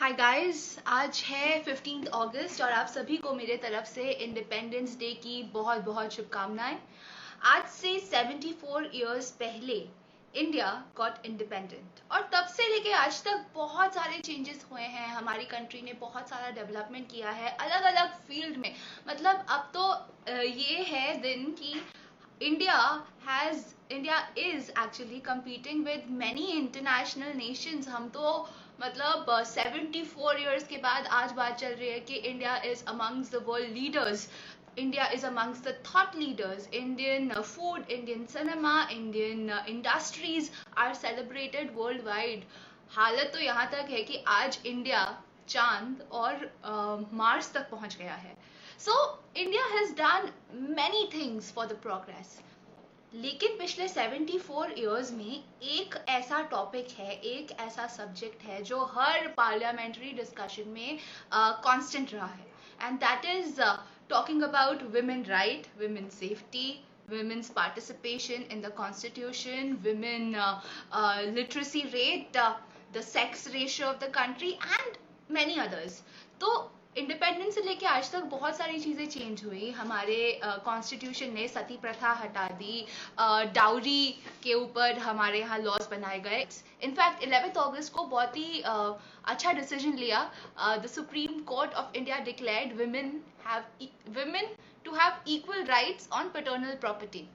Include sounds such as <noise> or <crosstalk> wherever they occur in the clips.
Hi guys आज है fifteen अगस्त और आप सभी को मेरे तरफ़ से इंडिपेंडेंस डे की बहुत बहुत शुभकामनाएँ। आज से 74 इयर्स पहले इंडिया गॉट इंडिपेंडेंट और तब से लेके आज तक बहुत सारे चेंजेस हुए हैं। हमारी कंट्री ने बहुत सारा डेवलपमेंट किया है अलग अलग फ़ील्ड में। मतलब अब तो ये है दिन कि India has India is actually competing with many international nations हम तो मतलब सेवेंटी फोर ईयर्स के बाद आज बात चल रही है कि India is amongst the world leaders India is amongst the thought leaders Indian food Indian cinema Indian industries are celebrated worldwide हालत तो यहाँ तक है कि आज इंडिया चाँद और मार्स uh, तक पहुँच गया है। So India has done many things for the progress लेकिन पिछले 74 इयर्स में एक ऐसा टॉपिक है एक ऐसा सब्जेक्ट है जो हर पार्लियामेंट्री डिस्कशन में कांस्टेंट uh, रहा है। And that is talking about women right women safety women's participation in the constitution women literacy rate the sex ratio of the country and many others तो independence से लेके आज तक बहुत सारी चीज़ें चेंज हुई। हमारे कॉन्स्टिट्यूशन uh, ने सती प्रथा हटा दी। डाउरी uh, के ऊपर हमारे यहाँ लॉज बनाए गए। इनफैक्ट इलेवेंथ अगस्त को बहुत ही uh, अच्छा डिसीज़न लिया। The Supreme Court of India declared women have women to have equal rights on paternal property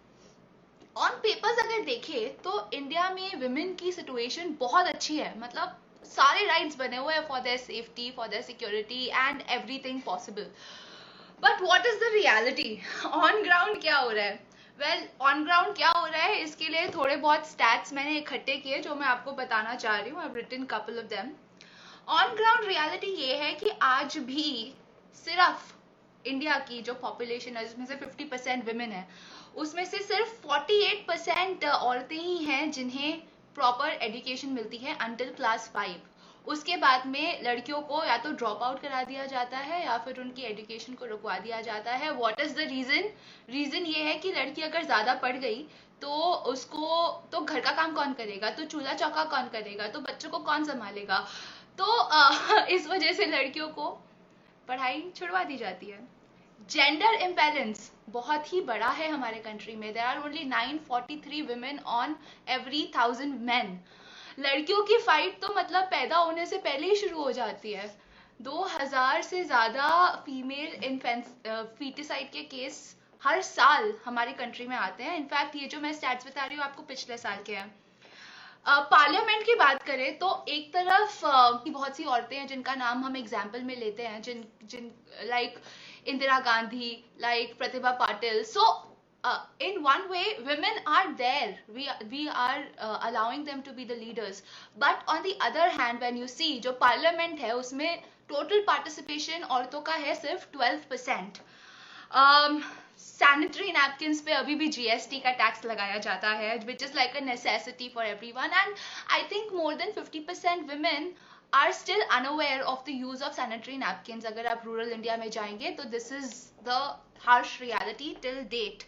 on papers अगर देखें तो इंडिया में वुमेन की सिचुएशन बहुत अच्छी है। मतलब सारे राइट्स बने हुए हैं for their safety for their security and everything possible but what is the reality on ground क्या हो रहा है? वेल ऑन ग्राउंड क्या हो रहा है? इसके लिए थोड़े बहुत स्टैट्स मैंने इकट्ठे किए जो मैं आपको बताना चाह रही हूँ। I written couple of them on ground reality ये है कि आज भी सिर्फ़ इंडिया की जो पॉपुलेशन है, जिसमें से 50 परसेंट वुमेन है, उसमें से सिर्फ़ 48 परसेंट औरतें ही हैं जिन्हें प्रॉपर एजुकेशन मिलती है अंटिल क्लास फाइव उसके बाद में लड़कियों को या तो ड्रॉप आउट करा दिया जाता है या फिर उनकी एजुकेशन को रुकवा दिया जाता है. What is the reason reason ये है कि लड़की अगर ज़्यादा पढ़ गई तो उसको तो घर का काम कौन करेगा? तो चूल्हा चौका कौन करेगा? तो बच्चों को कौन संभालेगा? तो आ, <laughs> इस वजह से लड़कियों को पढ़ाई छुड़वा दी जाती है। जेंडर इम्बेलेंस बहुत ही बड़ा है हमारे कंट्री में. There are only 943 women on every thousand man लड़कियों की फाइट तो मतलब पैदा होने से पहले ही शुरू हो जाती है. 2000 से ज़्यादा फीमेल फीटिसाइड के केस हर साल हमारी कंट्री में आते हैं. इनफैक्ट ये जो मैं स्टैट्स बता रही हूँ आपको पिछले साल के हैं. पार्लियामेंट uh, की बात करें तो एक तरफ़ uh, बहुत सी औरतें हैं जिनका नाम हम एग्ज़ाम्पल में लेते हैं जिन जिन like like, Indira Gandhi, like Pratibha Patil. So uh, in one way women are there we we are uh, allowing them to be the leaders but on the other hand when you see जो parliament है उसमें total participation औरतों का है सिर्फ 12 percent sanitary napkin पे अभी भी जीएसटी का टैक्स लगाया जाता है which is like a necessity for every one and I think more than fifty percent women Are still unaware of the use of sanitary napkin अगर आप रूरल इंडिया में जाएँगे तो this is the harsh reality till date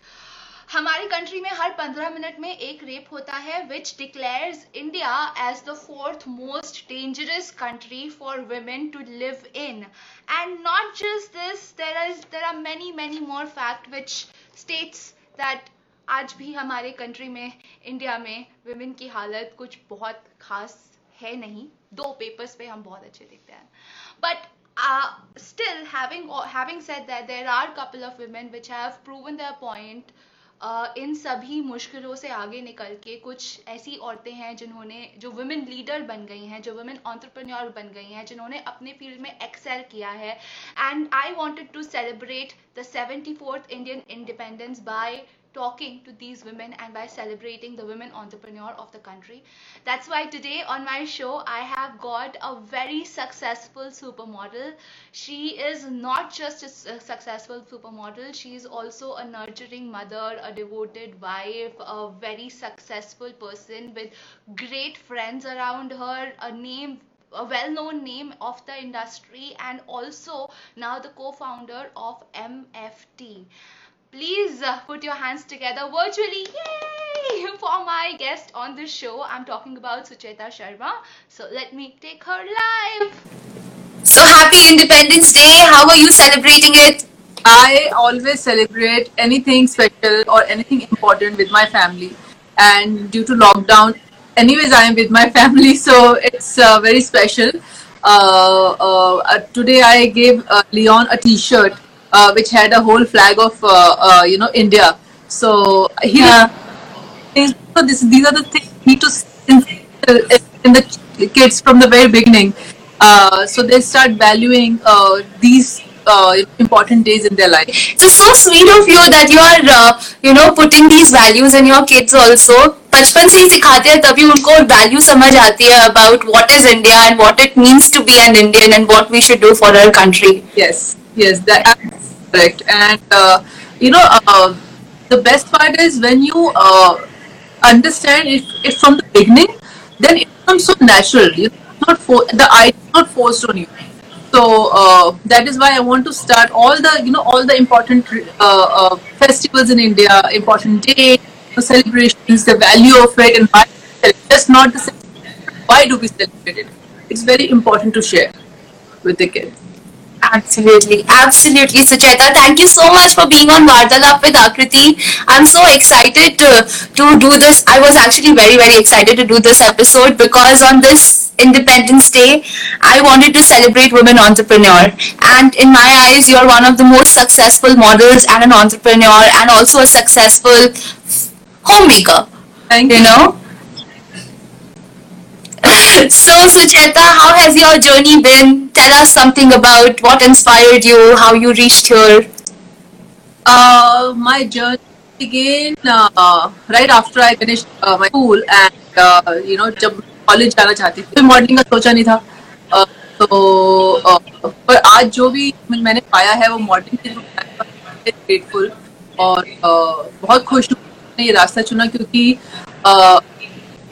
हमारी country में हर पंद्रह minute में एक रेप होता है which declares India as the fourth most dangerous country for women to live in and not just this there is there are many many more fact which states that आज भी हमारे country में India में women की हालत कुछ बहुत खास है नहीं। दो पेपर्स पे हम बहुत अच्छे दिखते हैं। But still having said that there are couple of women which have proven their point in सभी मुश्किलों से आगे निकल के कुछ ऐसी औरतें हैं जिन्होंने, जो वुमेन लीडर बन गई हैं, जो वुमेन ऑन्टरप्रन्योर बन गई हैं, जिन्होंने अपने फ़ील्ड में एक्सेल किया है। And I wanted to celebrate the seventy fourth Indian independence by talking to these women and by celebrating the women entrepreneur of the country. That's why today on my show I have got a very successful supermodel. She is not just a successful supermodel, she is also a nurturing mother, a devoted wife, a very successful person with great friends around her, a name a well-known name of the industry and also now the co-founder of MFT please uh, put your hands together virtually yay <laughs> for my guest on this show i'm talking about sucheta sharma so let me take her live So happy Independence Day. How are you celebrating it? I always celebrate anything special or anything important with my family. And due to lockdown, anyways, I am with my <laughs> family, so it's uh, very special. Uh, uh, uh today, I gave uh, Leon a T-shirt uh, which had a whole flag of you know India. So he yeah. so this, these are the things we need to in the kids from the very beginning. so they start valuing these uh, important days in their life. It's so sweet of you that you are, uh, you know, putting these values in your kids also. बचपन से ही सिखाते हैं तभी उनको value समझ आती है about what is India and what it means to be an Indian and what we should do for our country yes yes that is correct and uh, you know uh, the best part is when you uh, understand it, it from the beginning then it becomes so natural you not for the idea not forced on you so uh, that is why I want to start all the you know all the important uh, uh, festivals in India, important the celebrations, the value of it, and why just not the why do we celebrate it? It's very important to share with the kids. Absolutely, absolutely, Sucheta. Thank you so much for being on Vardalap with Akriti. I'm so excited to to do this. I was actually very very excited to do this episode because on this Independence Day, I wanted to celebrate women entrepreneur. And in my eyes, you're one of the most successful models and an entrepreneur, and also a successful homemaker. Thank you. You know so, Sucheta, how has your journey been? Tell us something about what inspired you, how you reached here. Uh, my journey began uh, right after I finished uh, my school and uh, you know जब college जाना चाहती थी modelling का सोचा नहीं था uh, तो uh, पर आज जो भी मैंने पाया है वो मॉडलिंग के ग्रेटफुल और uh, बहुत खुश हूँ ये रास्ता चुना क्योंकि uh,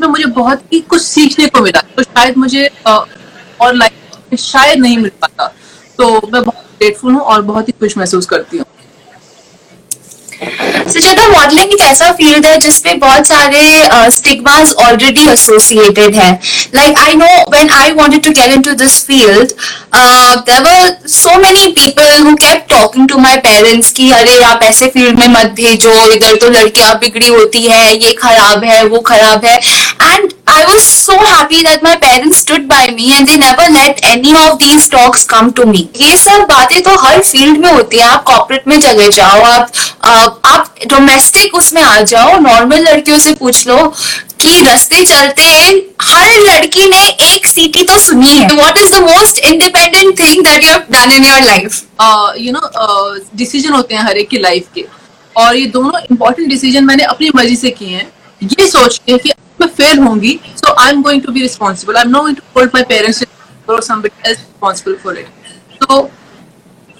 में मुझे बहुत ही कुछ सीखने को मिला तो शायद मुझे और लाइफ शायद नहीं मिल पाता। तो मैं बहुत ग्रेटफुल हूँ और बहुत ही खुश महसूस करती हूँ। सुजाता मॉडलिंग एक ऐसा फ़ील्ड है जिसमें बहुत सारे स्टिग्माज ऑलरेडी एसोसिएटेड है? Like I know when I wanted to get into this field there were so many people who kept talking to my parents की, अरे, आप ऐसे फ़ील्ड में मत भेजो, इधर तो लड़कियाँ बिगड़ी होती है, ये खराब है, वो खराब है. And I was so happy that my parents stood by me and they never let any of these talks come to me. ये सब बातें तो हर फ़ील्ड में होती है। आप कॉर्पोरेट में चले जाओ, आप आप डोमेस्टिक उसमें आ जाओ नॉर्मल लड़कियों से पूछ लो कि रस्ते चलते हर लड़की ने एक सीटी तो सुनी है। What is the most independent thing that you have done in your life you know decision होते हैं हर एक की लाइफ के। और ये दोनों इंपॉर्टेंट डिसीज़न मैंने अपनी मर्ज़ी से किए हैं। ये सोच के कि मैं फेल होंगी so I am going to be responsible I am not going to hold my parents responsible for it तो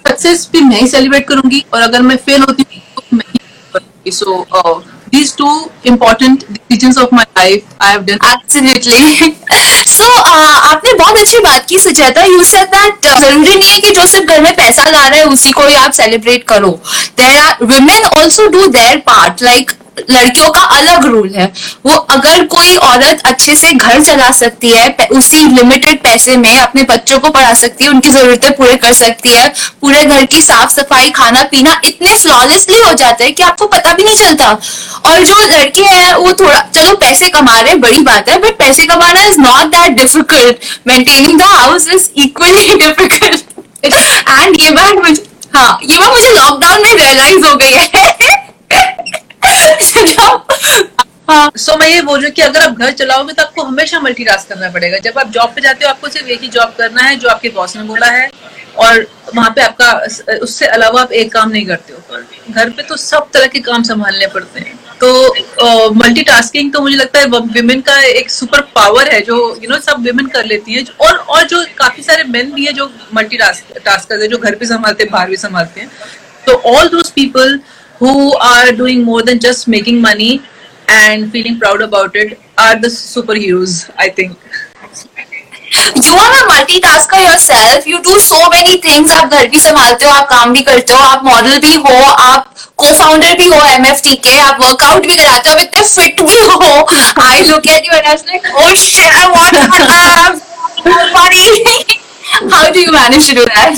सक्सेस भी मैं ही सेलिब्रेट करूँगी और अगर मैं फेल होती हूँ तो मैं ही करूँगी. सो these two important decisions of my life I have done. Absolutely. <laughs> so uh, आपने बहुत अच्छी बात की सुजाता. यू सेड दैट ज़रूरी नहीं है कि जो सिर्फ़ घर में पैसा ला रहा है उसी को ही आप सेलिब्रेट करो. There are women also do their part like लड़कियों का अलग रूल है। वो अगर कोई औरत अच्छे से घर चला सकती है उसी लिमिटेड पैसे में अपने बच्चों को पढ़ा सकती है उनकी जरूरतें पूरे कर सकती है पूरे घर की साफ़ सफ़ाई खाना पीना इतने फ्लॉलेसली हो जाते हैं कि आपको पता भी नहीं चलता। और जो लड़के हैं वो थोड़ा चलो पैसे कमा रहे हैं बड़ी बात है बट पैसे कमाना is not that difficult maintaining the house is equally difficult and ये बात मुझे हाँ ये बात मुझे लॉकडाउन में रियलाइज़ हो गई है। <laughs> <laughs> हाँ सो मैं ये बोल रही हूँ कि अगर आप घर चलाओगे तो आपको हमेशा मल्टीटास्क करना पड़ेगा। जब आप जॉब पे जाते हो, आपको सिर्फ़ एक ही जॉब करना है, जो आपके बॉस ने बोला है और वहाँ पे आपका उससे अलावा आप एक काम नहीं करते हो। घर पे तो सब तरह के काम संभालने पड़ते हैं। तो मल्टीटास्किंग तो मुझे लगता है विमेन का एक सुपर पावर है, जो यू नो सब विमेन कर लेती हैं। और और जो काफ़ी सारे मेन भी है जो मल्टी टास्क हैं, जो घर पे संभालते हैं, बाहर भी संभालते हैं। तो all those people who are doing more than just making money and feeling proud about it are the superheroes, I think. You are a multitasker yourself. You do so many things. आप घर भी संभालते हो आप काम भी करते हो आप मॉडल भी हो आप को फाउंडर भी हो एम एफ टी के आप वर्कआउट भी कराते हो इतने फिट भी हो I look at you and I like oh shit I want to have body how do you manage to do that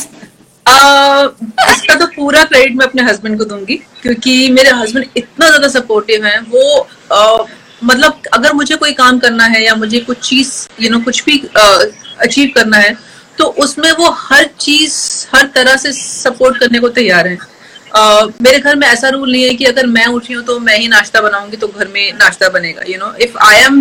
इसका तो पूरा क्रेडिट मैं अपने हस्बैंड को दूंगी क्योंकि मेरे हस्बैंड इतना ज़्यादा सपोर्टिव हैं वो uh, मतलब अगर मुझे कोई काम करना है या मुझे कुछ चीज़ यू नो कुछ भी अचीव करना है तो उसमें वो हर चीज़ हर तरह से सपोर्ट करने को तैयार है। Uh, मेरे घर में ऐसा रूल नहीं है कि अगर मैं उठी हूँ तो मैं ही नाश्ता बनाऊँगी तो घर में नाश्ता बनेगा you know if I am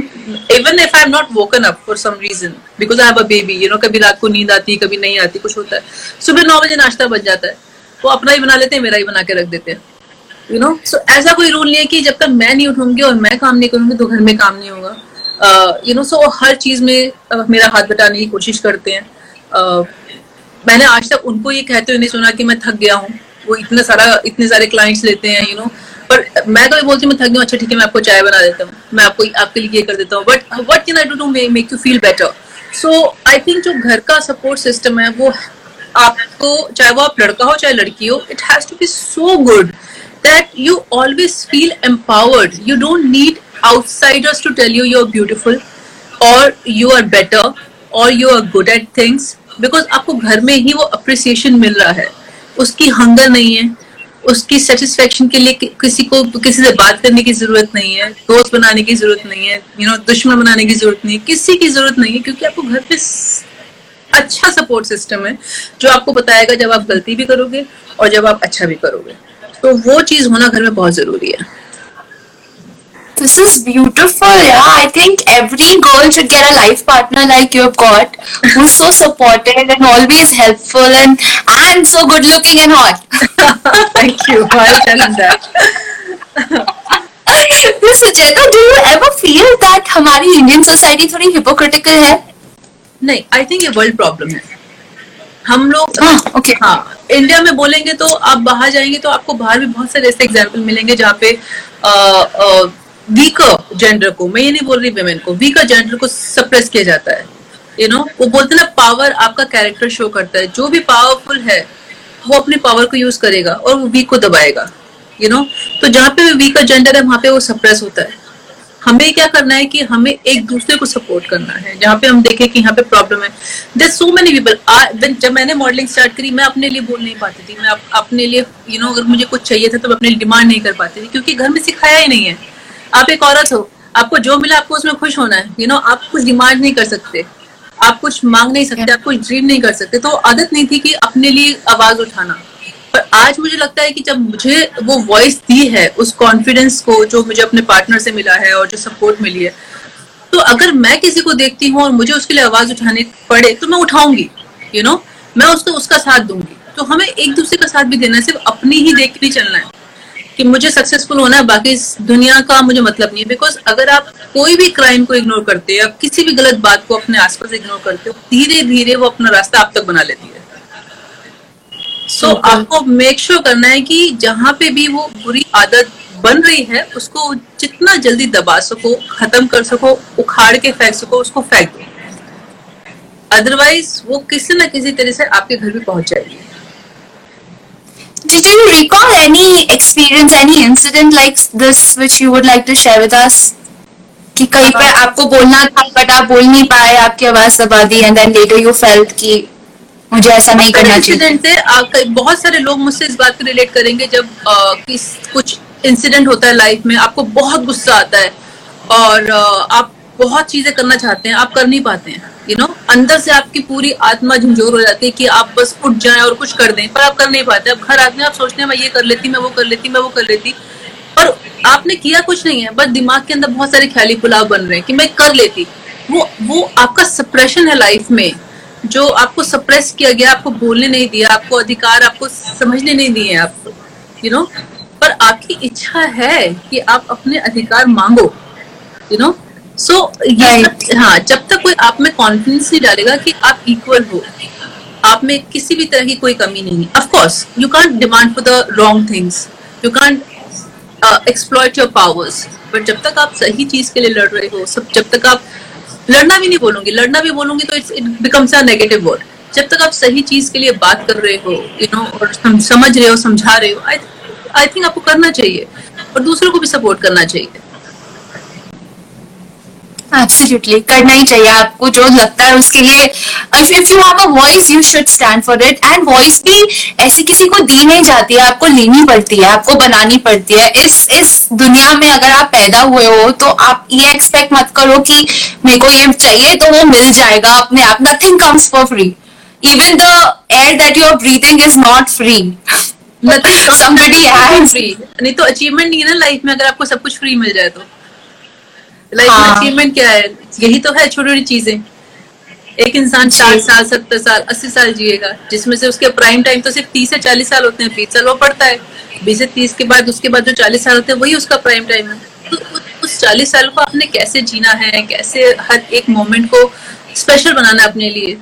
even if I am not woken up for some reason because I have a baby you know कभी रात को नींद आती कभी नहीं आती कुछ होता है सुबह नौ बजे नाश्ता बन जाता है वो अपना ही बना लेते हैं मेरा ही बना के रख देते हैं। यू नो सो ऐसा कोई रूल नहीं है कि जब तक मैं नहीं उठूँगी और मैं काम नहीं करूँगी तो घर में काम नहीं होगा। यू नो सो हर चीज़ में uh, मेरा हाथ बटाने की कोशिश करते हैं। Uh, मैंने आज तक उनको ये कहते हुए नहीं सुना कि मैं थक गया हूँ। वो इतना सारा इतने सारे क्लाइंट्स लेते हैं यू you नो know? पर मैं कभी बोलती हूँ मैं थक गई अच्छा ठीक है मैं आपको चाय बना देता हूँ। मैं आपको आपके लिए ये कर देता हूँ। But what can I do make you feel better so I think जो घर का सपोर्ट सिस्टम है वो आपको चाहे वो आप लड़का हो चाहे लड़की हो it has to be so good that you always feel empowered. You don't need outsiders to tell you you're beautiful or you are better or you are good at things because आपको घर में ही वो appreciation मिल रहा है। उसकी hunger नहीं है। उसकी सेटिस्फेक्शन के लिए किसी को किसी से बात करने की ज़रूरत नहीं है। दोस्त बनाने की ज़रूरत नहीं है। यू you नो know, दुश्मन बनाने की ज़रूरत नहीं है। किसी की ज़रूरत नहीं है क्योंकि आपको घर पे अच्छा सपोर्ट सिस्टम है जो आपको बताएगा जब आप गलती भी करोगे और जब आप अच्छा भी करोगे। तो वो चीज़ होना घर में बहुत ज़रूरी है This is beautiful. Yeah, I think every girl should get a life partner like you've got, who's so supportive and always helpful and and so good looking and hot. Thank you. I'll tell him that. Sujata, do you ever feel that हमारी Indian society थोड़ी hypocritical है? नहीं, I think ये world problem है. हम लोग हाँ, okay. हाँ इंडिया में बोलेंगे तो आप बाहर जाएँगे तो आपको बाहर भी बहुत सारे ऐसे एग्ज़ाम्पल मिलेंगे जहाँ पे वीकर जेंडर को मैं ये नहीं बोल रही वेमेन को वीकर जेंडर को सप्रेस किया जाता है यू you नो know? वो बोलते ना पावर आपका कैरेक्टर शो करता है जो भी पावरफुल है वो अपनी पावर को यूज़ करेगा और वो वीक को दबाएगा यू you नो know? तो जहाँ पे वीकर जेंडर है वहाँ पे वो सप्रेस होता है हमें क्या करना है कि हमें एक दूसरे को सपोर्ट करना है। जहाँ पे हम देखें कि यहाँ पे प्रॉब्लम है। दर सो मेनी पीपल जब मैंने मॉडलिंग स्टार्ट करी मैं अपने लिए बोल नहीं पाती थी। मैं अपने लिए यू you नो know, अगर मुझे कुछ चाहिए था तो मैं अपने लिए डिमांड नहीं कर पाती थी क्योंकि घर में सिखाया ही नहीं है। आप एक औरत हो आपको जो मिला आपको उसमें खुश होना है। यू नो आप कुछ डिमांड नहीं कर सकते। आप कुछ मांग नहीं सकते आप कुछ ड्रीम नहीं कर सकते। तो आदत नहीं थी कि अपने लिए आवाज़ उठाना। आज मुझे लगता है कि जब मुझे वो वॉइस दी है, उस कॉन्फिडेंस को जो मुझे अपने पार्टनर से मिला है और जो सपोर्ट मिली है तो अगर मैं किसी को देखती हूँ और मुझे उसके लिए आवाज़ उठाने पड़े तो मैं उठाऊँगी यू नो मैं उसको, उसका साथ दूँगी। तो हमें एक दूसरे का साथ भी देना है, सिर्फ़ अपनी ही देख के चलना है कि मुझे सक्सेसफुल होना है, बाकी इस दुनिया का मुझे मतलब नहीं है। बिकॉज़ अगर आप कोई भी क्राइम को इग्नोर करते हो या किसी भी गलत बात को अपने आसपास इग्नोर करते हो धीरे धीरे वो अपना रास्ता आप तक बना लेती है। सो so, आपको मेक श्योर sure करना है कि जहाँ पे भी वो बुरी आदत बन रही है उसको जितना जल्दी दबा सको खत्म कर सको उखाड़ के फेंक सको उसको फेंक दो। अदरवाइज़ वो किसी ना किसी तरह से आपके घर भी पहुँच जाएगी। Did you recall any experience, any incident like this which you would like to share with us? कि कहीं पे आपको बोलना था बट आप बोल नहीं पाए आपकी आवाज़ दबा दी and then later you felt कि मुझे ऐसा नहीं करना चाहिए। से बहुत सारे लोग मुझसे इस बात को रिलेट करेंगे जब आ, किस कुछ इंसिडेंट होता है लाइफ में आपको बहुत गुस्सा आता है और आ, आप बहुत चीज़ें करना चाहते हैं आप कर नहीं पाते हैं यू you नो know? अंदर से आपकी पूरी आत्मा झंझोर हो जाती है कि आप बस उठ जाएँ और कुछ कर दें पर आप कर नहीं पाते। अब घर आते हैं आप सोचते हैं मैं ये कर लेती मैं वो कर लेती मैं वो कर लेती। पर आपने किया कुछ नहीं है बस दिमाग के अंदर बहुत सारे ख्याली पुलाव बन रहे हैं कि मैं कर लेती। वो वो आपका सप्रेशन है लाइफ में। जो आपको सप्रेस किया गया आपको बोलने नहीं दिया आपको अधिकार आपको समझने नहीं दिए आपको यू नो पर आपकी इच्छा है कि आप अपने अधिकार मांगो यू नो सो so, हाँ जब तक कोई आप में कॉन्फिडेंस नहीं डालेगा कि आप इक्वल हो आप में किसी भी तरह की कोई कमी नहीं है। Of course you can't demand for the wrong things you can't exploit your powers but जब तक आप सही चीज़ के लिए लड़ रहे हो सब जब तक आप लड़ना भी नहीं बोलूँगी, लड़ना भी बोलूँगी तो it's it becomes a negative word जब तक आप सही चीज़ के लिए बात कर रहे हो यू नो और समझ रहे हो, समझा रहे हो आई आई थिंक आपको करना चाहिए और दूसरों को भी सपोर्ट करना चाहिए। एब्सोल्युटली करना ही चाहिए आपको जो लगता है उसके लिए। If if you have a voice you should stand for it and voice भी ऐसी किसी को दी नहीं जाती है आपको लेनी पड़ती है आपको बनानी पड़ती है। इस इस दुनिया में अगर आप पैदा हुए हो तो आप ये एक्सपेक्ट मत करो कि मेरे को ये चाहिए तो वो मिल जाएगा अपने आप। Nothing comes for free even the air that you are breathing is not free नहीं तो अचीवमेंट नहीं है ना लाइफ में अगर आपको सब कुछ फ्री मिल जाए तो। लाइफ में अचीवमेंट क्या है? यही तो है छोटी छोटी चीज़ें। एक इंसान साठ साल सत्तर साल अस्सी साल जिएगा जिसमें से उसके प्राइम टाइम तो सिर्फ़ तीस से चालीस साल होते हैं बीस साल वो पड़ता है। बीस से तीस के बाद उसके बाद जो चालीस साल होते हैं वही उसका प्राइम टाइम है। तो उस चालीस साल को आपने कैसे जीना है? कैसे हर एक मोमेंट को स्पेशल बनाना है अपने लिए?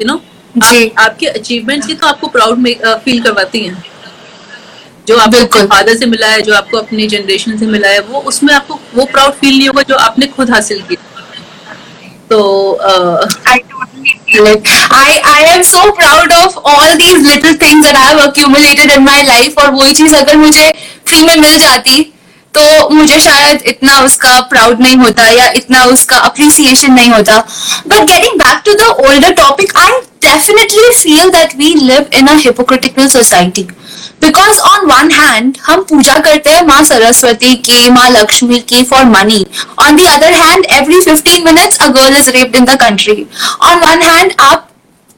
यू नो आप, आपके अचीवमेंट्स ही तो आपको प्राउड फील करवाती हैं। जो आपको फादर से मिला है जो आपको अपनी जनरेशन से मिला है वो उसमें आपको वो प्राउड फील नहीं होगा जो आपने खुद हासिल किया तो I I am so proud of all these little things that I have accumulated in my life और वही चीज़ अगर मुझे फ्री में मिल जाती तो मुझे शायद इतना उसका प्राउड नहीं होता या इतना उसका अप्रिसिएशन नहीं होता। But getting back to the older topic I definitely feel that we live in a hypocritical society because on one hand हम पूजा करते हैं माँ सरस्वती की, माँ लक्ष्मी की for money on the other hand every fifteen minutes a girl is raped in the country on one hand आप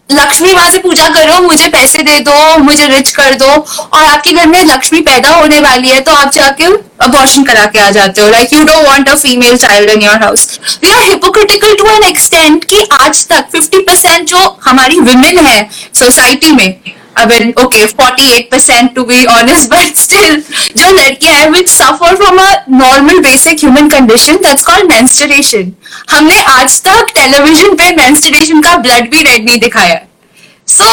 लक्ष्मी माँ से पूजा करो, मुझे पैसे दे दो, मुझे रिच कर दो, और आपके घर में लक्ष्मी पैदा होने वाली है तो आप जाके अबॉर्शन करा के आ जाते हो. Like you don't want a female child in your house we are hypocritical to an extent कि आज तक 50 परसेंट जो हमारी विमेन है सोसाइटी में I okay forty eight percent to be honest but still जो लड़के हैं which suffer from a normal basic human condition that's called menstruation हमने आज तक टेलीविज़न पे मेंस्टरेशन का ब्लड भी रेड नहीं दिखाया. So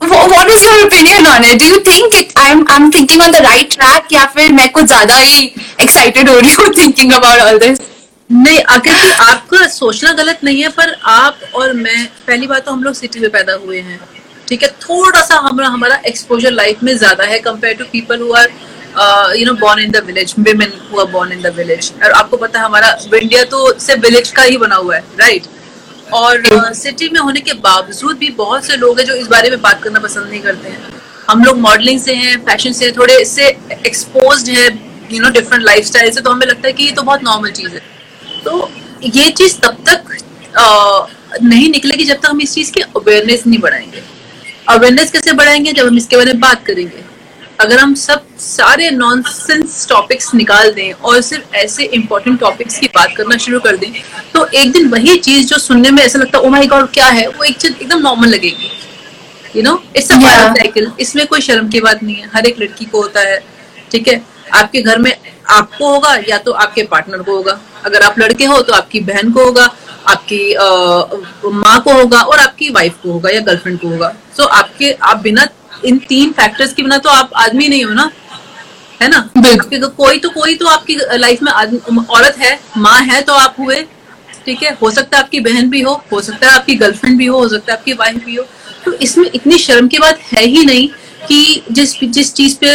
what is your opinion on it do think I am I am thinking on the right track या फिर मैं कुछ ज़्यादा ही एक्साइटेड हो रही हूँ थिंकिंग अबाउट ऑल दिस नहीं अगर आपका सोचना गलत नहीं है, पर आप और मैं, पहली बात तो हम लोग सिटी में पैदा हुए हैं। ठीक है थोड़ा सा हमारा हमारा एक्सपोजर लाइफ में ज़्यादा है compare to people who are you know born in the village women who are born in the village और आपको पता है हमारा इंडिया तो से विलेज का ही बना हुआ है राइट और सिटी uh, में होने के बावजूद भी बहुत से लोग हैं जो इस बारे में बात करना पसंद नहीं करते हैं। हम लोग मॉडलिंग से हैं फ़ैशन से थोड़े इससे एक्सपोज है यू नो डिफरेंट लाइफ से तो हमें लगता है कि ये तो बहुत नॉर्मल चीज़ है। तो ये चीज़ तब तक uh, नहीं निकलेगी जब तक हम इस चीज़ की अवेयरनेस नहीं बढ़ाएँगे। अवेयरनेस कैसे बढ़ाएँगे? जब हम इसके बारे में बात करेंगे। अगर हम सब सारे नॉनसेंस टॉपिक्स निकाल दें और सिर्फ़ ऐसे इंपॉर्टेंट टॉपिक्स की बात करना शुरू कर दें तो एक दिन वही चीज़ जो सुनने में ऐसा लगता है ओ माय गॉड क्या है? वो एक चीज़ एकदम नॉर्मल लगेगी। You know it's a cycle इसमें कोई शर्म की बात नहीं है। हर एक लड़की को होता है। ठीक है? आपके घर में आपको होगा या तो आपके पार्टनर को होगा। अगर आप लड़के हो तो आपकी बहन को होगा आपकी माँ को होगा और आपकी वाइफ को होगा या गर्लफ्रेंड को होगा। सो so, आपके आप बिना इन तीन फैक्टर्स के बिना तो आप आदमी नहीं हो ना? है ना? बिल्कुल। कोई तो कोई तो आपकी लाइफ में औरत है माँ है तो आप हुए ठीक है? हो सकता है आपकी बहन भी हो हो सकता है आपकी गर्लफ्रेंड भी हो हो सकता है आपकी वाइफ भी हो। तो इसमें इतनी शर्म की बात है ही नहीं कि जिस जिस चीज़ पे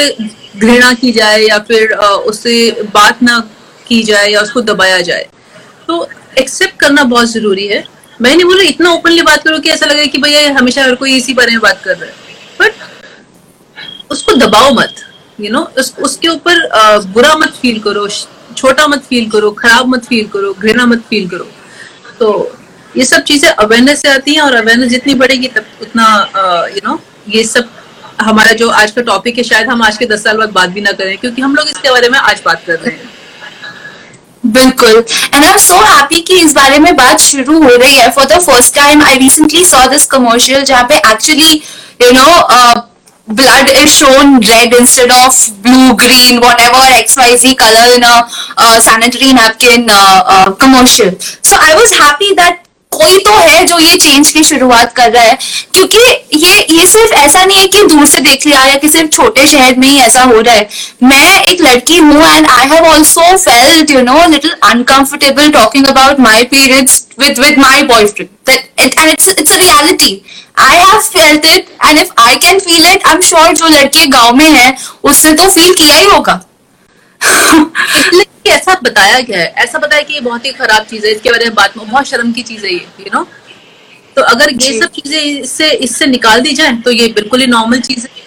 घृणा की जाए या फिर उससे बात ना की जाए या उसको दबाया जाए। तो एक्सेप्ट करना बहुत ज़रूरी है। मैं नहीं बोल इतना ओपनली बात करो कि ऐसा लगे कि भैया हमेशा हर कोई इसी बारे में बात कर रहा है। बट उसको दबाओ मत यू you नो know, उस, उसके ऊपर बुरा मत फील करो छोटा मत फील करो खराब मत फील करो घृणा मत फील करो। तो ये सब चीज़ें अवेयरनेस से आती हैं और अवेयरनेस जितनी बढ़ेगी तब उतना यू नो ये सब हमारा जो आज का टॉपिक है शायद हम आज के दस साल बाद बात भी ना करें क्योंकि हम लोग इसके बारे में आज बात कर रहे हैं। बिल्कुल। And I am so happy कि इस बारे में बात शुरू हो रही है। For the first time I recently saw this commercial जहाँ पे actually you know blood is shown red instead of blue, green, whatever XYZ color in a uh, sanitary napkin uh, uh, commercial. So I was happy कोई तो है जो ये change की शुरुआत कर रहा है। क्योंकि ये ये सिर्फ़ ऐसा नहीं है कि दूर से देख लिया या कि सिर्फ़ छोटे शहर में ही ऐसा हो रहा है। मैं एक लड़की हूँ and I have also felt you know little uncomfortable talking about my periods with with my boyfriend and it's it's a reality I have felt it and if I can feel it I am sure जो लड़की गाँव में है उसने तो feel किया ही होगा। इसलिए ऐसा बताया गया है ऐसा बताया कि ये बहुत ही खराब चीज़ है इसके बारे में बात बहुत शर्म की चीज़ है ये यू नो तो अगर ये सब चीज़ें इससे इससे निकाल दी जाए तो ये बिल्कुल ही नॉर्मल चीज़ है।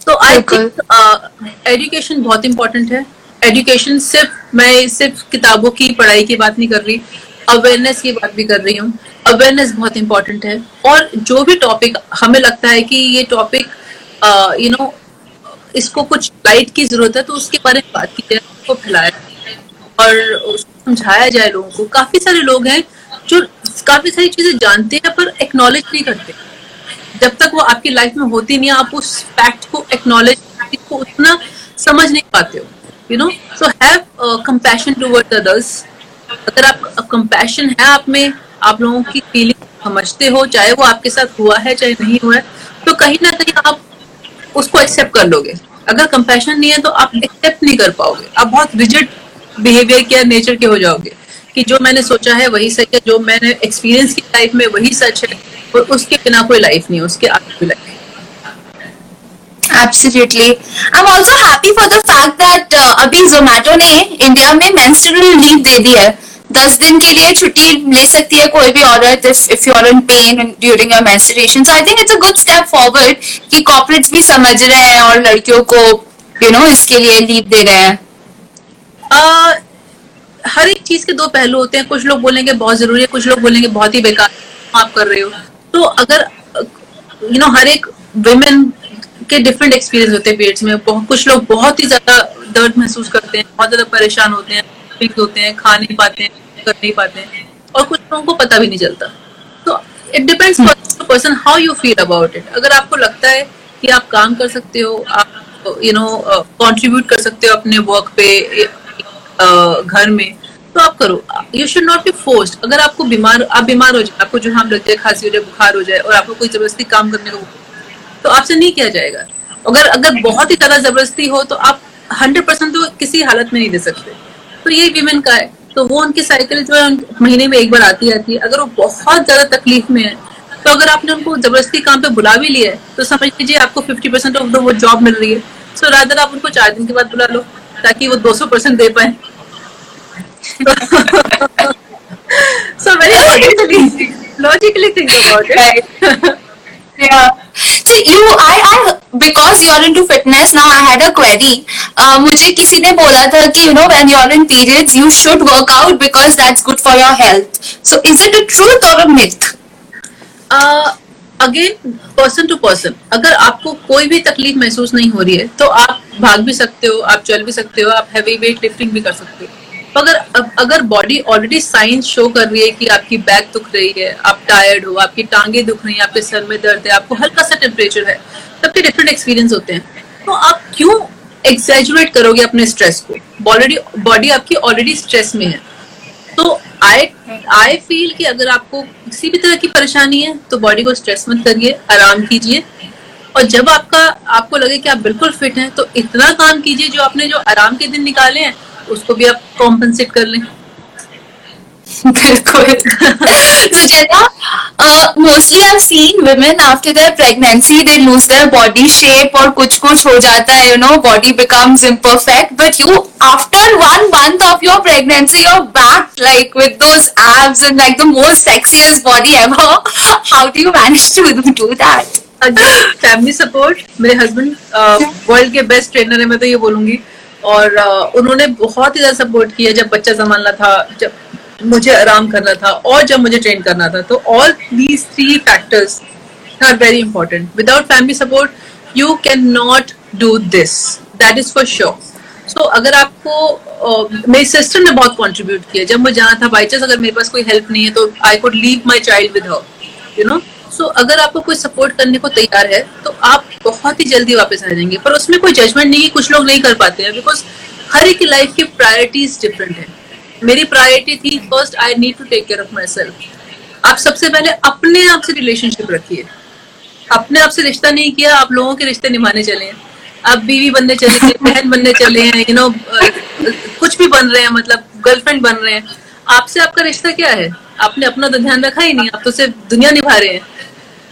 तो आई थिंक एजुकेशन बहुत इंपॉर्टेंट है। एजुकेशन सिर्फ़ मैं सिर्फ़ किताबों की पढ़ाई की बात नहीं कर रही अवेयरनेस की बात भी कर रही हूँ। अवेयरनेस बहुत इंपॉर्टेंट है। और जो भी टॉपिक हमें लगता है कि ये टॉपिक यू नो इसको कुछ लाइट की ज़रूरत है तो उसके बारे में बात की जाए, उसको फैलाया और उसको समझाया जाए लोगों को। काफ़ी सारे लोग हैं जो काफ़ी सारी चीज़ें जानते हैं, पर एक्नॉलेज नहीं करते। जब तक वो आपकी लाइफ में होती नहीं आप उस फैक्ट को एक्नॉलेज को उतना समझ नहीं पाते हो you know so have compassion towards others अगर आप कंपैशन है आप में, आप लोगों की फीलिंग समझते हो, चाहे वो आपके साथ हुआ है, चाहे नहीं हुआ है तो कहीं ना कहीं आप उसको एक्सेप्ट कर लोगे। अगर कंपैशन नहीं है तो आप एक्सेप्ट नहीं कर पाओगे। आप बहुत रिजिड बिहेवियर के नेचर के हो जाओगे कि जो मैंने सोचा है वही सच है जो मैंने एक्सपीरियंस की लाइफ में वही सच है और उसके बिना कोई लाइफ नहीं उसके आगे कोई life Absolutely. I'm also happy for the fact that uh, अभी Zomato ने इंडिया में menstrual leave दे दी है। दस दिन के लिए छुट्टी ले सकती है कोई भी औरत if you are in pain during your menstruation so I think it's a good step forward कि कॉर्पोरेट्स भी समझ रहे हैं और लड़कियों को यू you नो know, इसके लिए लीव दे रहे हैं। uh, हर एक चीज़ के दो पहलू होते हैं। कुछ लोग बोलेंगे बहुत ज़रूरी है कुछ लोग बोलेंगे बहुत ही बेकार आप कर रहे हो। तो अगर यू you नो know, हर एक वुमेन के डिफरेंट एक्सपीरियंस होते हैं पीरियड्स में। कुछ लोग बहुत ही ज़्यादा दर्द महसूस करते हैं बहुत ज़्यादा परेशान होते हैं। होते हैं, खा नहीं पाते हैं कर नहीं पाते हैं, और कुछ लोगों को पता भी नहीं चलता। तो it depends person how you feel about it अगर आपको लगता है कि आप काम कर सकते हो, आप यू नो कंट्रीब्यूट कर सकते हो अपने वर्क पे घर में तो आप करो। You should not be forced अगर आपको बीमार, आप बीमार हो जाए, आपको जो हम लगते हैं, खांसी हो जाए, बुखार हो जाए, और आपको कोई ज़बरदस्ती काम करने को तो आपसे नहीं किया जाएगा। अगर अगर बहुत ही ज़्यादा ज़बरदस्ती हो तो आप हंड्रेड परसेंट तो किसी हालत में नहीं दे सकते। तो ये वीमेन का है तो वो उनकी साइकिल जो है महीने में एक बार आती आती है अगर वो बहुत ज़्यादा तकलीफ़ में है तो अगर आपने उनको ज़बरदस्ती काम पे बुला भी लिया है तो समझ लीजिए आपको फिफ्टी परसेंट ऑफ़ वो जॉब मिल रही है सो रादर आप उनको चार दिन के बाद बुला लो ताकि वो दो सौ परसेंट दे पाए <laughs> logically think about it. Right. <laughs> yeah. So you, I, I, because you are into fitness now, I had a query. Uh, मुझे किसी ने बोला था कि you know when you are in periods, you should work out because that's good for your health. So is it a truth or a myth? Uh, again person to person अगर आपको कोई भी तकलीफ़ महसूस नहीं हो रही है तो आप भाग भी सकते हो आप चल भी सकते हो आप हैवी वेट लिफ्टिंग भी कर सकते हो तो अगर अगर बॉडी ऑलरेडी साइंस शो कर रही है कि आपकी बैक दुख रही है, आप टायर्ड हो, आपकी टांगे दुख रही है, आपके सर में दर्द है, आपको हल्का सा टेम्परेचर है सबके डिफरेंट एक्सपीरियंस होते हैं। तो आप क्यों एक्सेजुरेट करोगे अपने स्ट्रेस को? ऑलरेडी बॉडी आपकी ऑलरेडी स्ट्रेस में है। तो आई आई फील कि अगर आपको किसी भी तरह की परेशानी है तो बॉडी को स्ट्रेस मत करिए, आराम कीजिए। और जब आपका, आपको लगे कि आप बिल्कुल फिट हैं तो इतना काम कीजिए जो आपने जो आराम के दिन निकाले हैं उसको भी आप कॉम्पनसेट कर लें। बिल्कुल। मुझे ना mostly I seen women after their pregnancy they lose their body shape और कुछ कुछ हो जाता है you know body becomes imperfect but you after one month of your pregnancy your back like with those abs and like the most sexiest body ever how do you manage to do that family support मेरे husband world के best trainer है मैं तो ये बोलूँगी। और उन्होंने बहुत ही ज़्यादा सपोर्ट किया जब बच्चा संभालना था जब मुझे आराम करना था और जब मुझे ट्रेन करना था। तो all these three factors are very important without family support you can not do this that is for sure so अगर आपको uh, मेरी सिस्टर ने बहुत कंट्रीब्यूट किया। जब मुझे जाना था बाई चांस अगर मेरे पास कोई हेल्प नहीं है तो I could leave my child with her you know so so, अगर आपको कोई सपोर्ट करने को तैयार है तो आप बहुत ही जल्दी वापस आ जाएँगे। पर उसमें कोई जजमेंट नहीं है कुछ लोग नहीं कर पाते हैं बिकॉज़ हर एक लाइफ की प्रायोरिटीज डिफरेंट है। मेरी प्रायोरिटी थी first I need to take care of my self आप सबसे पहले अपने आप से रिलेशनशिप रखिए। अपने आप से रिश्ता नहीं किया आप लोगों के रिश्ते निभाने चले हैं। आप बीवी बनने चले बहन बनने चले हैं यू नो कुछ भी बन रहे हैं मतलब गर्लफ्रेंड बन रहे हैं। आपसे आपका रिश्ता क्या है? आपने अपना तो ध्यान रखा ही नहीं आप तो सिर्फ़ दुनिया निभा रहे हैं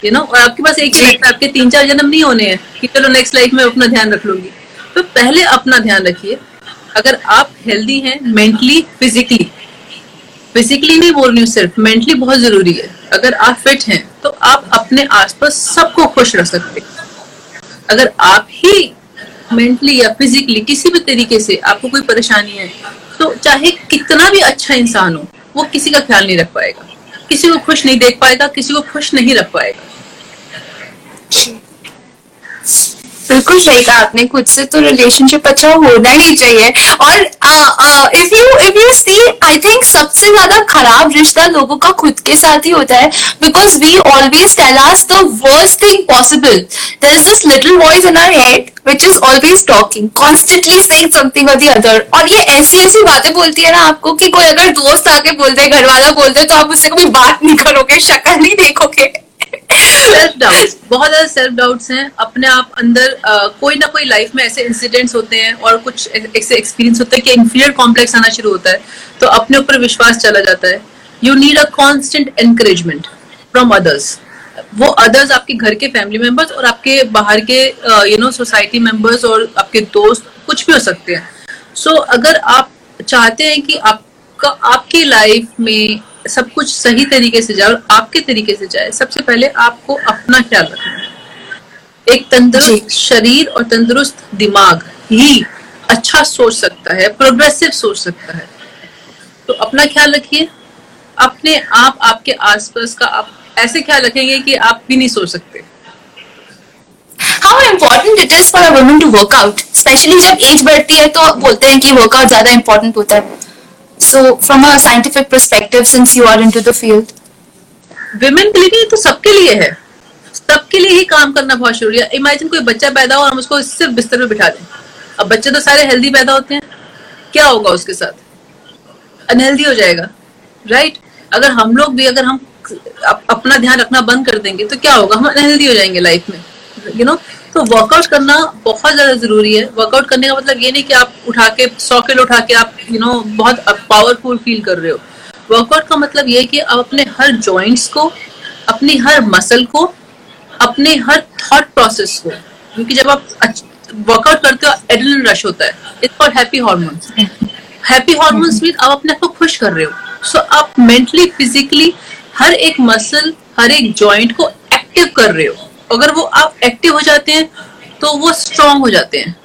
यू नो और आपके पास एक ही लाइफ आपके तीन चार जन्म नहीं होने हैं कि चलो नेक्स्ट लाइफ में अपना ध्यान रख लूँगी। तो पहले अपना ध्यान रखिए। अगर आप हेल्दी हैं मेंटली फिजिकली फिजिकली नहीं बोल रही हूँ सिर्फ़ मेंटली बहुत ज़रूरी है। अगर आप फिट हैं तो आप अपने आसपास सबको खुश रख सकते अगर आप ही मेंटली या फिजिकली किसी भी तरीके से आपको कोई परेशानी है तो चाहे कितना भी अच्छा इंसान हो, वो किसी का ख्याल नहीं रख पाएगा। किसी को खुश नहीं देख पाएगा, किसी को खुश नहीं रख पाएगा। बिल्कुल सही कहा आपने, खुद से तो रिलेशनशिप अच्छा होना ही चाहिए। और if you if you see I think सबसे ज़्यादा खराब रिश्ता लोगों का खुद के साथ ही होता है। Because we always tell us the worst thing possible there is this little voice in our head which is always talking constantly saying something और दी अदर और ये ऐसी ऐसी बातें बोलती है ना आपको कि कोई अगर दोस्त आके बोलते घर वाला बोलते तो आप उससे कभी बात नहीं करोगे, शक्ल नहीं देखोगे। सेल्फ बहुत ज़्यादा सेल्फ डाउट्स हैं। अपने आप अंदर आ, कोई ना कोई लाइफ में ऐसे इंसिडेंट्स होते हैं और कुछ ऐसे एक्सपीरियंस होते हैं कि इंफीरियर कॉम्प्लेक्स आना शुरू होता है तो अपने ऊपर विश्वास चला जाता है। You need a constant encouragement from others वो अदर्स आपके घर के फैमिली मेंबर्स और आपके बाहर के यू नो सोसाइटी मेंबर्स और आपके दोस्त कुछ भी हो सकते हैं। सो so, अगर आप चाहते हैं कि आपका आपकी लाइफ में सब कुछ सही तरीके से जाए और आपके तरीके से जाए सबसे पहले आपको अपना ख्याल रखना है। एक तंदुरुस्त शरीर और तंदुरुस्त दिमाग ही अच्छा सोच सकता है प्रोग्रेसिव सोच सकता है। तो अपना ख्याल रखिए। अपने आप आपके आसपास का आप ऐसे ख्याल रखेंगे कि आप भी नहीं सोच सकते। How important it is for a woman to workout specially जब एज बढ़ती है तो बोलते हैं कि वर्कआउट ज़्यादा इम्पोर्टेंट होता है। So, from a scientific perspective, since you are into the field, women के लिए तो सबके लिए है। सबके लिए ही काम करना बहुत ज़रूरी है। इमेजिन कोई बच्चा पैदा हो हम उसको सिर्फ़ बिस्तर पे बिठा दें। अब बच्चे तो सारे हेल्दी पैदा होते हैं। क्या होगा उसके साथ? अनहेल्दी हो जाएगा। राइट अगर हम लोग भी अगर हम अपना ध्यान रखना बंद कर देंगे तो क्या होगा? हम अनहेल्दी हो जाएँगे लाइफ में। You you know know? तो वर्कआउट करना बहुत ज़्यादा ज़रूरी है। वर्कआउट करने का मतलब ये नहीं कि आप उठा के, सौ किलो उठा के आप यू नो बहुत पावरफुल फील कर रहे हो। वर्कआउट का मतलब ये कि आप अपने हर जॉइंट्स को, अपनी हर मसल को, अपने हर थॉट प्रोसेस को, क्योंकि जब आप वर्कआउट करते हो एड्रेनलिन रश होता है। It's called happy hormones happy hormones mean आप अपने आप को खुश कर रहे हो। सो आप मेंटली फिजिकली हर एक मसल हर एक जॉइंट को एक्टिव कर रहे हो। अगर वो आप एक्टिव हो जाते हैं तो वो स्ट्रांग हो जाते हैं।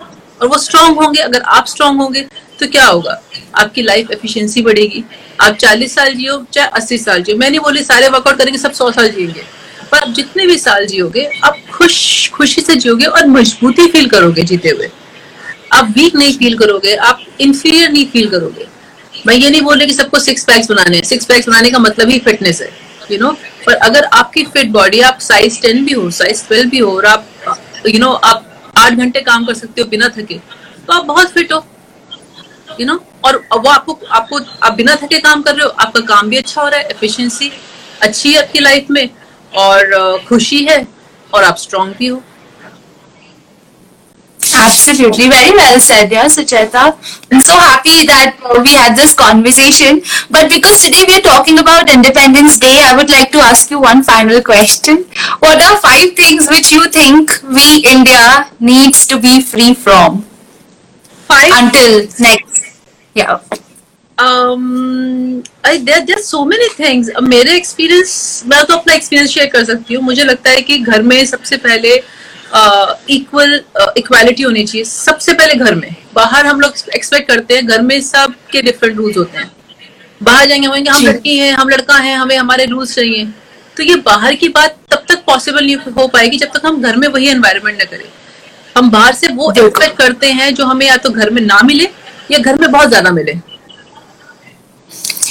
और वो स्ट्रांग होंगे, अगर आप स्ट्रांग होंगे तो क्या होगा? आपकी लाइफ एफिशिएंसी बढ़ेगी। आप 40 साल जियो, चाहे 80 साल जियो। मैं नहीं बोली, सारे वर्कआउट करेंगे, सब 100 साल जिएँगे। पर आप जितने भी साल जियोगे, आप खुश, खुशी से जियोगे और मजबूती फील करोगे जीते हुए। आप वीक नहीं फील करोगे, आप इंफीरियर नहीं फील करोगे। मैं ये नहीं बोल रही कि सबको सिक्स पैक्स बनाने हैं। सिक्स पैक्स बनाने का मतलब ही फिटनेस है। यू नो पर अगर आपकी फिट बॉडी आप साइज़ टेन भी हो साइज़ ट्वेल्व भी हो और आप यू you नो know, आप आठ घंटे काम कर सकते हो बिना थके तो आप बहुत फिट हो यू नो और वो आपको आपको आप बिना थके काम कर रहे हो आपका काम भी अच्छा हो रहा है एफिशिएंसी अच्छी है आपकी लाइफ में और खुशी है और आप स्ट्रांग भी हो। Absolutely, very well said, yeah, Sucheta. I'm so happy that uh, we had this conversation. But because today we are talking about Independence Day, I would like to ask you one final question. What are five things which you think we India needs to be free from? Five until next, yeah. Um, I, there there so many things. मेरे experience मैं तो अपना experience share कर सकती हूँ मुझे लगता है कि घर में सबसे पहले इक्वल इक्वालिटी होनी चाहिए। सबसे पहले घर में। बाहर हम लोग एक्सपेक्ट करते हैं घर में सब के डिफरेंट रूल्स होते हैं। बाहर जाएँगे होंगे हम लड़की हैं हम लड़का हैं हमें हमारे रूल्स चाहिए। तो ये बाहर की बात तब तक पॉसिबल नहीं हो पाएगी जब तक हम घर में वही एनवायरमेंट न करें। हम बाहर से वो एक्सपेक्ट करते हैं जो हमें या तो घर में ना मिले या घर में बहुत ज़्यादा मिले।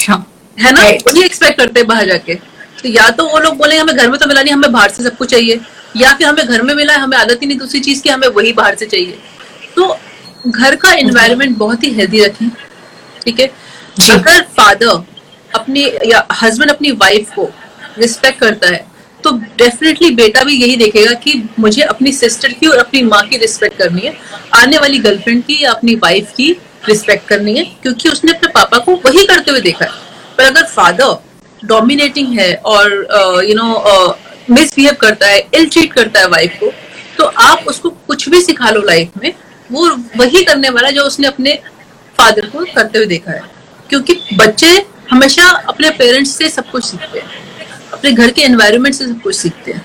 हाँ। है ना? ये एक्सपेक्ट करते हैं बाहर जाके। तो या तो वो लोग बोले हमें घर में तो मिला नहीं हमें बाहर से सब कुछ चाहिए। या फिर हमें घर में मिला है हमें आदत ही नहीं दूसरी चीज़ की हमें वही बाहर से चाहिए। तो घर का एनवायरमेंट बहुत ही हेल्दी रखें ठीक है? अगर फादर अपनी या हस्बैंड अपनी वाइफ को रिस्पेक्ट करता है तो डेफिनेटली बेटा भी यही देखेगा कि मुझे अपनी सिस्टर की और अपनी माँ की रिस्पेक्ट करनी है आने वाली गर्लफ्रेंड की या अपनी वाइफ की रिस्पेक्ट करनी है क्योंकि उसने अपने पापा को वही करते हुए देखा है। पर अगर फादर डोमिनेटिंग है और यू नो मिसबिहेव करता है इल ट्रीट करता है वाइफ को तो आप उसको कुछ भी सिखा लो लाइफ में वो वही करने वाला जो उसने अपने फादर को करते हुए देखा है। क्योंकि बच्चे हमेशा अपने पेरेंट्स से सब कुछ सीखते हैं अपने घर के एनवायरमेंट से सब कुछ सीखते हैं।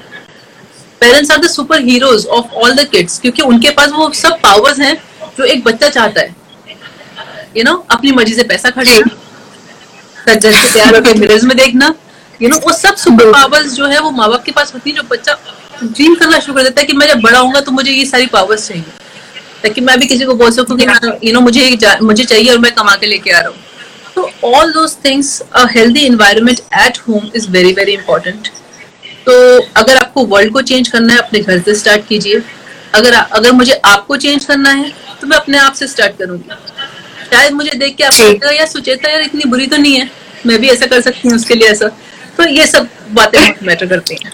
Parents are the super heroes of all the kids क्योंकि उनके पास वो सब पावर्स हैं जो एक बच्चा चाहता है। यू you नो know, अपनी मर्ज़ी से पैसा खर्चना सज्जन से प्यार मिरर्स में देखना यू नो वो सब सुपर पावर्स जो है वो माँ बाप के पास होती है जो बच्चा ड्रीम करना शुरू कर देता है कि मैं जब बड़ा होऊँगा तो मुझे ये सारी पावर्स चाहिए। ताकि मैं भी किसी को बोल सकूँ कि यू नो मुझे मुझे चाहिए और मैं कमा के लेके आ रहा हूँ। तो all those things a healthy environment at home is very very important तो अगर आपको वर्ल्ड को चेंज करना है अपने घर से स्टार्ट कीजिए। अगर अगर मुझे आपको चेंज करना है तो मैं अपने आप से स्टार्ट करूँगी। शायद मुझे देख के आप सुचेता यार इतनी बुरी तो नहीं है। मैं भी ऐसा कर सकती हूँ उसके लिए ऐसा। तो ये सब बातें मैटर करती हैं।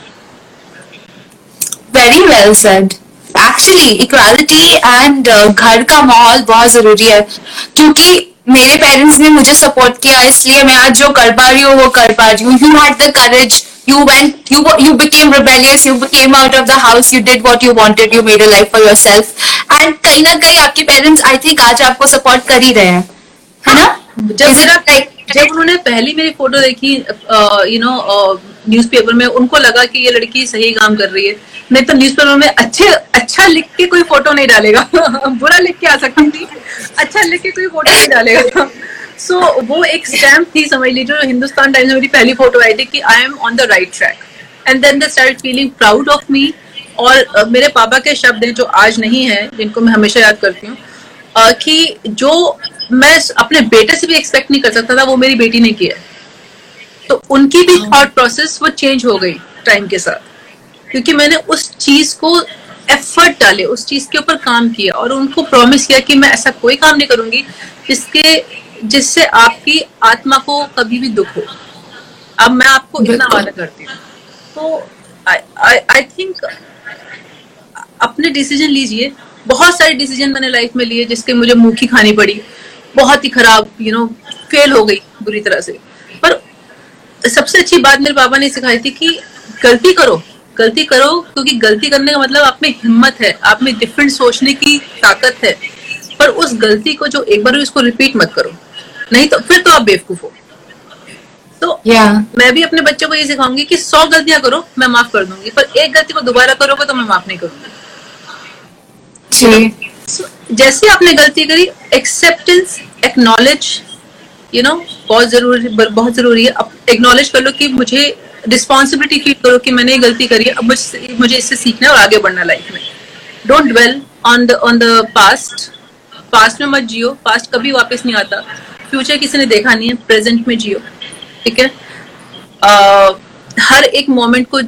Very well said actually equality and घर का माहौल बहुत ज़रूरी है। क्योंकि मेरे पेरेंट्स ने मुझे सपोर्ट किया इसलिए मैं आज जो कर पा रही हूँ वो कर पा रही हूँ। You had the courage you went you you became rebellious. You came out of the house. You did what you wanted. You made a life for yourself. And कहीं ना कहीं आपके पेरेंट्स आई थिंक आज आपको support कर ही रहे हैं। है ना? जब मेरा जब उन्होंने पहली मेरी फ़ोटो देखी यू नो न्यूज़पेपर में उनको लगा कि ये लड़की सही काम कर रही है। नहीं तो न्यूज़पेपर में अच्छे अच्छा लिख के कोई फ़ोटो नहीं डालेगा। <laughs> बुरा लिख के आ सकती थी अच्छा लिख के कोई फ़ोटो नहीं डालेगा। सो <laughs> so, वो एक स्टैम्प थी समझ लीजिए जो हिंदुस्तान टाइम्स में मेरी पहली फ़ोटो आई थी कि I am on the right track and then the start feeling proud of me और uh, मेरे पापा के शब्द हैं जो आज नहीं है जिनको मैं हमेशा याद करती हूँ uh, कि जो मैं अपने बेटे से भी एक्सपेक्ट नहीं कर सकता था वो मेरी बेटी ने किया। तो उनकी भी थॉट प्रोसेस वो चेंज हो गई टाइम के साथ। क्योंकि मैंने उस चीज़ को एफर्ट डाले उस चीज़ के ऊपर काम किया और उनको प्रॉमिस किया कि मैं ऐसा कोई काम नहीं करूँगी जिसके जिससे आपकी आत्मा को कभी भी दुख हो। अब मैं आपको इतना वादा करती हूँ। तो आई थिंक अपने डिसीज़न लीजिए। बहुत सारे डिसीज़न मैंने लाइफ में लिए जिसके मुझे मुखी खानी पड़ी। बहुत ही खराब यू नो फेल हो गई बुरी तरह से। पर सबसे अच्छी बात मेरे पापा ने सिखाई थी कि गलती करो गलती करो क्योंकि गलती करने का मतलब आप में हिम्मत है आप में डिफरेंट सोचने की ताकत है। पर उस गलती को जो एक बार उसको रिपीट मत करो। नहीं तो फिर तो आप बेवकूफ़ हो। तो yeah. मैं भी अपने बच्चों को ये सिखाऊँगी कि सौ गलतियाँ करो मैं माफ़ कर दूँगी पर एक गलती को दोबारा करोगे तो मैं माफ़ नहीं करूँगी। जैसे आपने गलती करी एक्सेप्टेंस एक्नॉलेज यू नो बहुत ज़रूरी बहुत ज़रूरी है। अब एक्नॉलेज कर लो कि मुझे रिस्पॉन्सिबिलिटी फील करो कि मैंने ये गलती करी है अब मुझे इससे सीखना है और आगे बढ़ना लाइफ में। Don't dwell on the on the past past में मत जियो। पास्ट कभी वापस नहीं आता। फ्यूचर किसी ने देखा नहीं है। प्रेजेंट में जियो। ठीक है? uh, हर एक मोमेंट को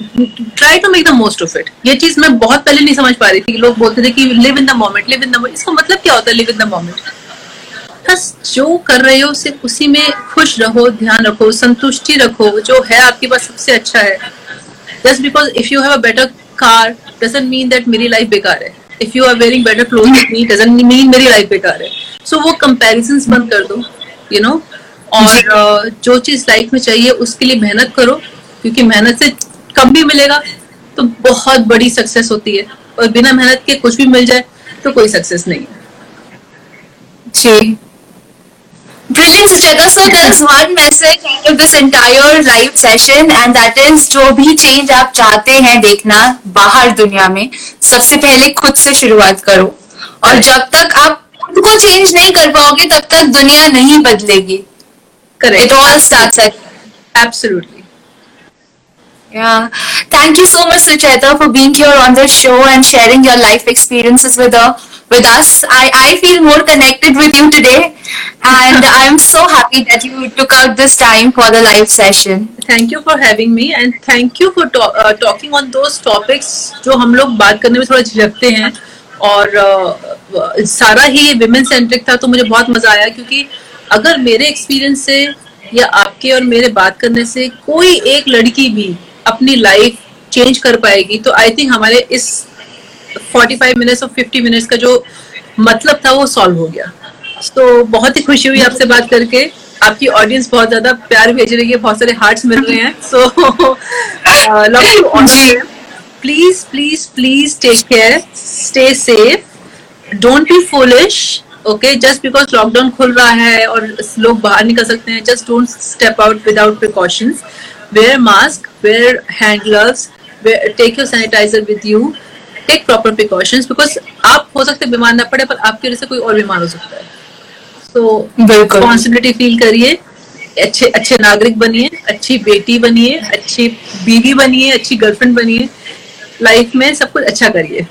try to make the most of it ये चीज़ मैं बहुत पहले नहीं समझ पा रही थी लोग बोलते थे कि live in the moment live in the इसका मतलब क्या होता है लिव इन द मोमेंट बस जो कर रहे हो सिर्फ़ उसी में खुश रहो ध्यान रखो संतुष्टि रखो जो है आपके पास सबसे अच्छा है। Just because if you have a better car doesn't mean that मेरी लाइफ बेकार है। If you are wearing better cloth me doesn't mean मेरी लाइफ बेकार है। सो so, वो कंपेरिजन बंद कर दो यू you नो know? और uh, जो चीज़ लाइफ में चाहिए उसके लिए मेहनत करो क्योंकि मेहनत से कम भी मिलेगा तो बहुत बड़ी सक्सेस होती है और बिना मेहनत के कुछ भी मिल जाए तो कोई सक्सेस नहीं जी Brilliant, Sucheta. So there's one message out of this entire live session and that is जो भी change आप चाहते हैं देखना बाहर दुनिया में सबसे पहले खुद से शुरुआत करो और जब तक आप खुद को चेंज नहीं कर पाओगे तब तक दुनिया नहीं बदलेगी Correct. It all starts at Absolutely. Yeah. Thank you so much, Sucheta, for being here on the show and sharing your life experiences with her, with us. I, I feel more connected with you today and I'm so happy that you took out this time for the live session. Thank you for having me and thank you for to, uh, talking on those topics जो हम लोग बात करने में थोड़ा झिझकते हैं और uh, सारा ही विमेन सेंट्रिक था तो मुझे बहुत मज़ा आया क्योंकि अगर मेरे एक्सपीरियंस से या आपके और मेरे बात करने से कोई एक लड़की भी अपनी लाइफ चेंज कर पाएगी तो आई थिंक हमारे इस 45 मिनट्स और 50 मिनट्स का जो मतलब था वो सॉल्व हो गया। तो बहुत ही खुशी हुई आपसे बात करके। आपकी ऑडियंस बहुत ज़्यादा प्यार भेज रही है बहुत सारे हार्ट्स मिल रहे हैं। So love you please please please take care. Stay safe. Don't be foolish okay? Just because lockdown खुल रहा है और लोग बाहर निकल सकते हैं just don't step out without precautions. Wear mask wear hand gloves wear, take your sanitizer with you. Take proper precautions because आप हो सकते बीमार ना पड़े पर आपकी वजह से कोई और बीमार हो सकता है। So बिल्कुल। रिस्पॉन्सिबिलिटी फील करिए। अच्छे अच्छे नागरिक बनिए अच्छी बेटी बनिए अच्छी बीवी बनिए अच्छी गर्लफ्रेंड बनिए। लाइफ में सब कुछ अच्छा करिए।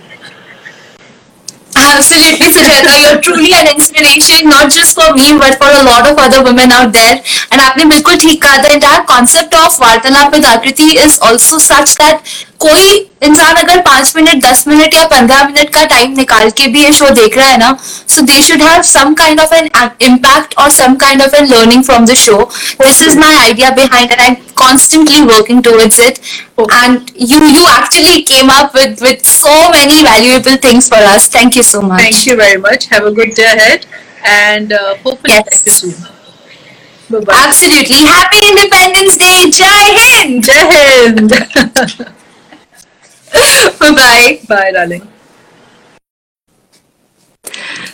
Absolutely, Sujata. You're truly an inspiration, not just for me, but for a lot of other women out there. And आपने बिल्कुल ठीक कहा the entire concept of वार्तालाप with आकृति is also such that कोई इंसान अगर पाँच मिनट दस मिनट या पंद्रह मिनट का टाइम निकाल के भी ये शो देख रहा है ना so they should have some kind of an impact और some kind of an learning from the show this is my idea behind and I am constantly working towards it and you you actually came up with with so many valuable things for us thank you so much thank you very much have a good day ahead and hopefully absolutely happy independence day जय हिंद जय Hind bye bye. Bye, darling.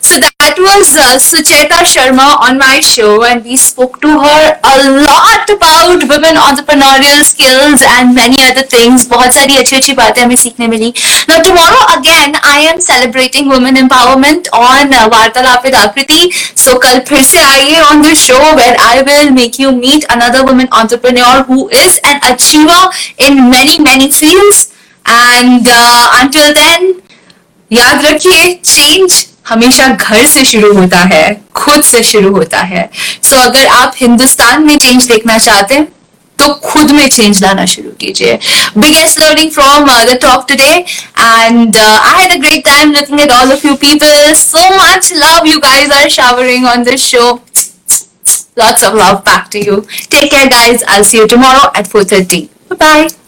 So that was uh, Sucheta Sharma on my show, and we spoke to her a lot about women entrepreneurial skills and many other things. बहुत सारी अच्छी अच्छी बातें हमें सीखने मिली. Now tomorrow again I am celebrating women empowerment on uh, वार्तालाप with आकृति. So कल फिर से आइए on the show where I will make you meet another woman entrepreneur who is an achiever in many many fields. Uh, until then, याद रखिए change हमेशा घर से शुरू होता है खुद से शुरू होता है। सो so, अगर आप हिंदुस्तान में चेंज देखना चाहते हैं तो खुद में चेंज लाना शुरू कीजिए। Biggest learning from the talk today and I had a great time looking at all of you people so much love you guys are showering on this show. Lots of love back to you. Take care guys. I'll see you tomorrow at 4:30 bye bye